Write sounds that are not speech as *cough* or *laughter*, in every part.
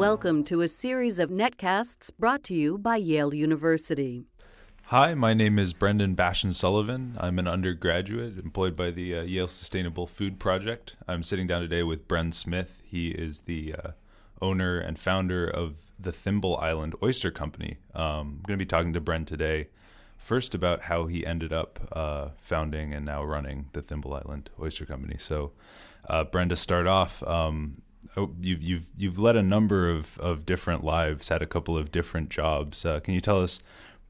Welcome to a series of netcasts brought to you by Yale University. Hi, my name is Brendan Bashan Sullivan. I'm an undergraduate employed by the uh, Yale Sustainable Food Project. I'm sitting down today with Bren Smith. He is the uh, owner and founder of the Thimble Island Oyster Company. Um, I'm going to be talking to Bren today first about how he ended up uh, founding and now running the Thimble Island Oyster Company. So, uh, Brenda, start off. Um, you've you've you've led a number of, of different lives, had a couple of different jobs. Uh, can you tell us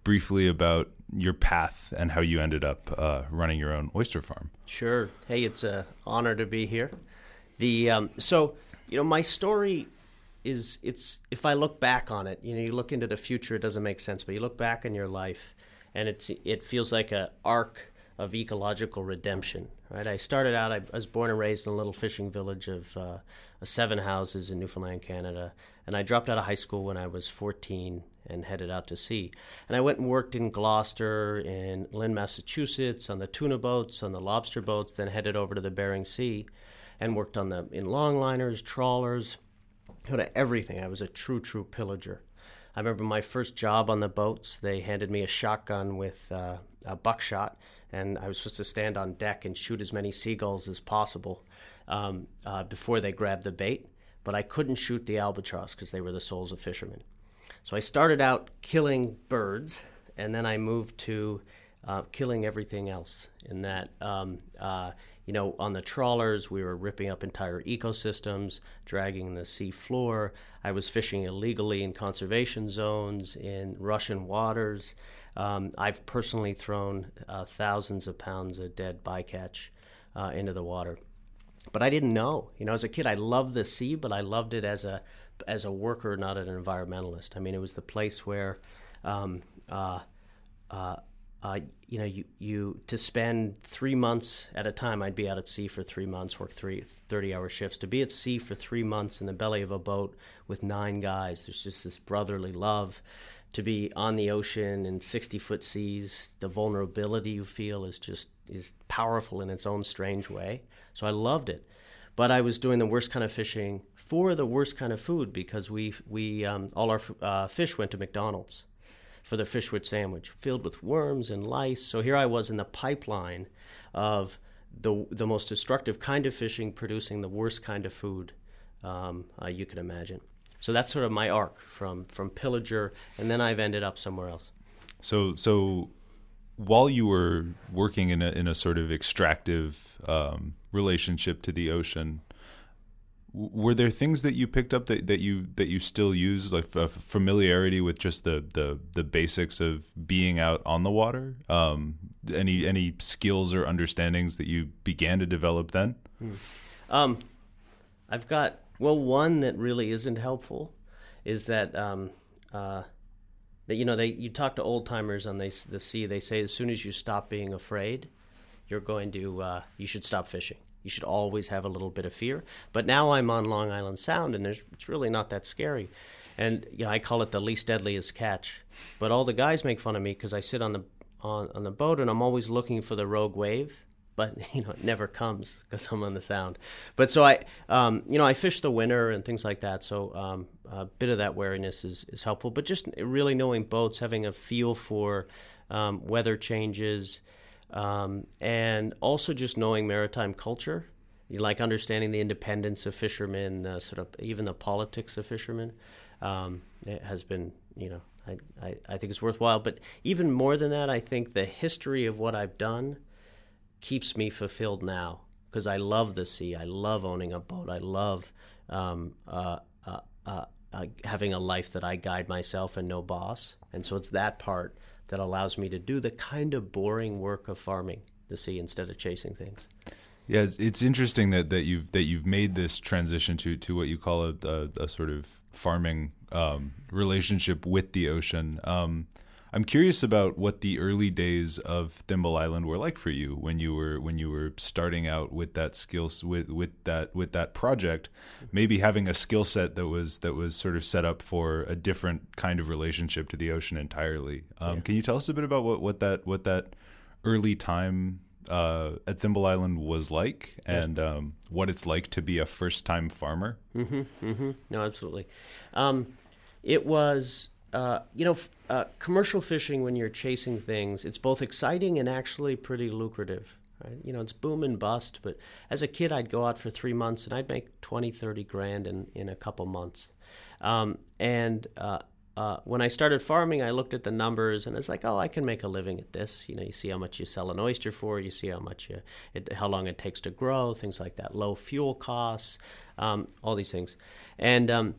briefly about your path and how you ended up uh, running your own oyster farm? Sure. Hey, it's an honor to be here. The um, so you know my story is it's if I look back on it, you know, you look into the future, it doesn't make sense, but you look back in your life, and it's it feels like a arc of ecological redemption. Right. I started out. I was born and raised in a little fishing village of uh, seven houses in Newfoundland, Canada, and I dropped out of high school when I was 14 and headed out to sea. And I went and worked in Gloucester, in Lynn, Massachusetts, on the tuna boats, on the lobster boats. Then headed over to the Bering Sea, and worked on the in longliners, trawlers, everything. I was a true, true pillager. I remember my first job on the boats. They handed me a shotgun with uh, a buckshot and I was supposed to stand on deck and shoot as many seagulls as possible um, uh, before they grabbed the bait. But I couldn't shoot the albatross because they were the souls of fishermen. So I started out killing birds, and then I moved to uh, killing everything else. In that, um, uh, you know, on the trawlers, we were ripping up entire ecosystems, dragging the sea floor. I was fishing illegally in conservation zones, in Russian waters. Um, I've personally thrown uh, thousands of pounds of dead bycatch uh, into the water. But I didn't know. You know, as a kid, I loved the sea, but I loved it as a as a worker, not an environmentalist. I mean, it was the place where, um, uh, uh, uh, you know, you, you to spend three months at a time. I'd be out at sea for three months, work three 30 hour shifts. To be at sea for three months in the belly of a boat with nine guys, there's just this brotherly love to be on the ocean in 60 foot seas the vulnerability you feel is just is powerful in its own strange way so i loved it but i was doing the worst kind of fishing for the worst kind of food because we we um, all our uh, fish went to mcdonald's for the fishwood sandwich filled with worms and lice so here i was in the pipeline of the the most destructive kind of fishing producing the worst kind of food um, uh, you can imagine so that's sort of my arc from from pillager, and then I've ended up somewhere else. So so while you were working in a in a sort of extractive um, relationship to the ocean, were there things that you picked up that, that you that you still use, like familiarity with just the, the the basics of being out on the water? Um, any any skills or understandings that you began to develop then? Hmm. Um, I've got well, one that really isn't helpful is that um, uh, that you know they you talk to old timers on the the sea. They say as soon as you stop being afraid, you're going to uh, you should stop fishing. You should always have a little bit of fear. But now I'm on Long Island Sound, and it's really not that scary. And you know, I call it the least deadliest catch. But all the guys make fun of me because I sit on the on, on the boat and I'm always looking for the rogue wave but *laughs* you know it never comes because I'm on the sound. But so I, um, you know, I fish the winter and things like that. So um, a bit of that wariness is is helpful. But just really knowing boats, having a feel for um, weather changes, um, and also just knowing maritime culture. You like understanding the independence of fishermen, sort of even the politics of fishermen. Um, it has been, you know, I, I, I think it's worthwhile. But even more than that, I think the history of what I've done keeps me fulfilled now because I love the sea. I love owning a boat. I love um, uh, uh, uh, uh, having a life that I guide myself and no boss. And so it's that part that allows me to do the kind of boring work of farming the sea instead of chasing things. Yeah, it's, it's interesting that, that you've that you've made this transition to to what you call a, a, a sort of farming um, relationship with the ocean. Um, I'm curious about what the early days of Thimble Island were like for you when you were when you were starting out with that skills with with that with that project, maybe having a skill set that was that was sort of set up for a different kind of relationship to the ocean entirely. Um, yeah. Can you tell us a bit about what, what that what that early time uh, at Thimble Island was like, and um, what it's like to be a first-time farmer. Mm-hmm. Mm-hmm. No, absolutely. Um, it was, uh, you know, f- uh, commercial fishing when you're chasing things. It's both exciting and actually pretty lucrative. Right? You know, it's boom and bust. But as a kid, I'd go out for three months and I'd make 20, 30 grand in in a couple months. Um, and uh, uh, when I started farming, I looked at the numbers and it's like, oh, I can make a living at this. You know, you see how much you sell an oyster for, you see how much you, it, how long it takes to grow, things like that, low fuel costs, um, all these things. And um,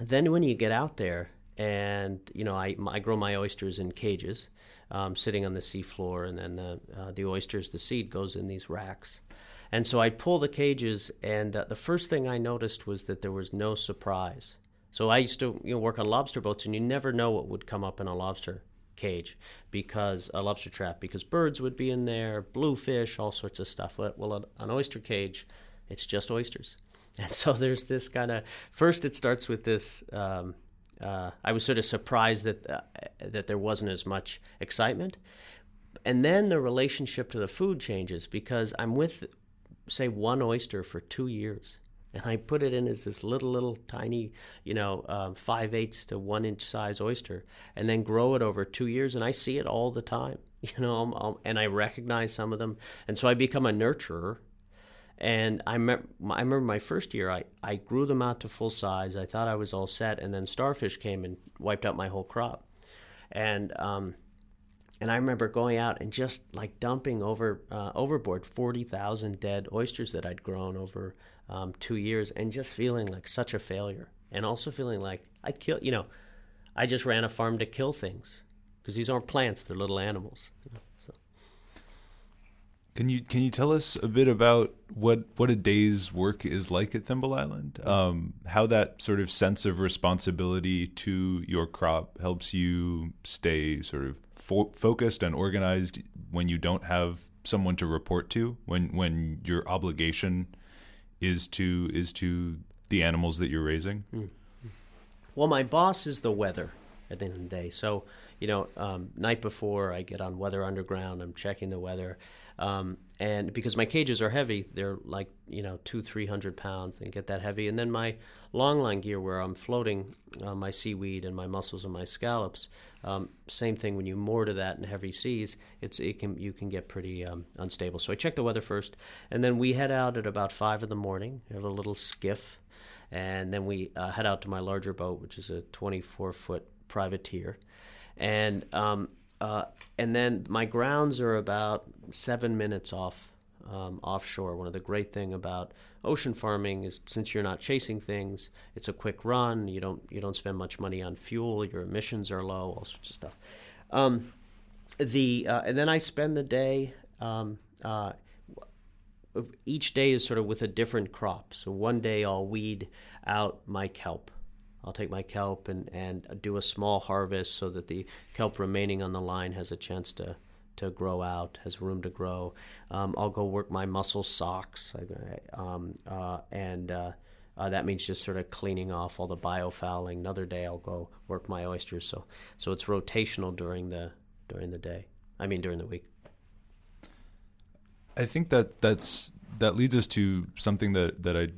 then when you get out there, and you know, I, I grow my oysters in cages, um, sitting on the seafloor, and then uh, uh, the oysters, the seed goes in these racks. And so I pull the cages, and uh, the first thing I noticed was that there was no surprise so I used to you know work on lobster boats, and you never know what would come up in a lobster cage because a lobster trap because birds would be in there, bluefish, all sorts of stuff. Well, an oyster cage, it's just oysters, *laughs* and so there's this kind of first it starts with this. Um, uh, I was sort of surprised that uh, that there wasn't as much excitement, and then the relationship to the food changes because I'm with, say, one oyster for two years and I put it in as this little, little tiny, you know, um, five eighths to one inch size oyster, and then grow it over two years. And I see it all the time, *laughs* you know, I'm, I'm, and I recognize some of them, and so I become a nurturer. And I, me- I remember my first year, I, I grew them out to full size. I thought I was all set, and then starfish came and wiped out my whole crop. And um, and I remember going out and just like dumping over uh, overboard forty thousand dead oysters that I'd grown over um, two years, and just feeling like such a failure, and also feeling like I kill. You know, I just ran a farm to kill things because these aren't plants; they're little animals. You know. Can you can you tell us a bit about what what a day's work is like at Thimble Island? Um, how that sort of sense of responsibility to your crop helps you stay sort of fo- focused and organized when you don't have someone to report to when when your obligation is to is to the animals that you're raising mm. well my boss is the weather at the end of the day so you know um, night before i get on weather underground i'm checking the weather um, and because my cages are heavy, they're like you know two, three hundred pounds. and get that heavy, and then my longline gear, where I'm floating uh, my seaweed and my mussels and my scallops, um, same thing. When you moor to that in heavy seas, it's it can you can get pretty um, unstable. So I check the weather first, and then we head out at about five in the morning. We have a little skiff, and then we uh, head out to my larger boat, which is a 24 foot privateer, and um, uh, and then my grounds are about seven minutes off um, offshore. One of the great thing about ocean farming is since you're not chasing things, it's a quick run. You don't you don't spend much money on fuel. Your emissions are low. All sorts of stuff. Um, the uh, and then I spend the day. Um, uh, each day is sort of with a different crop. So one day I'll weed out my kelp I'll take my kelp and, and do a small harvest so that the kelp remaining on the line has a chance to, to grow out, has room to grow. Um, I'll go work my mussel socks, um, uh, and uh, uh, that means just sort of cleaning off all the biofouling. Another day I'll go work my oysters. So so it's rotational during the during the day. I mean during the week. I think that that's that leads us to something that that I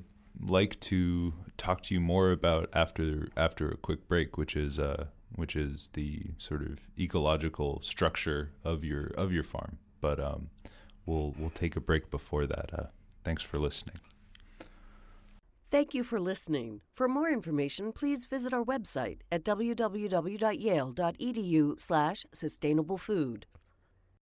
like to talk to you more about after after a quick break, which is uh, which is the sort of ecological structure of your of your farm. But um, we'll we'll take a break before that. Uh, thanks for listening. Thank you for listening. For more information, please visit our website at www.yale.edu/sustainablefood.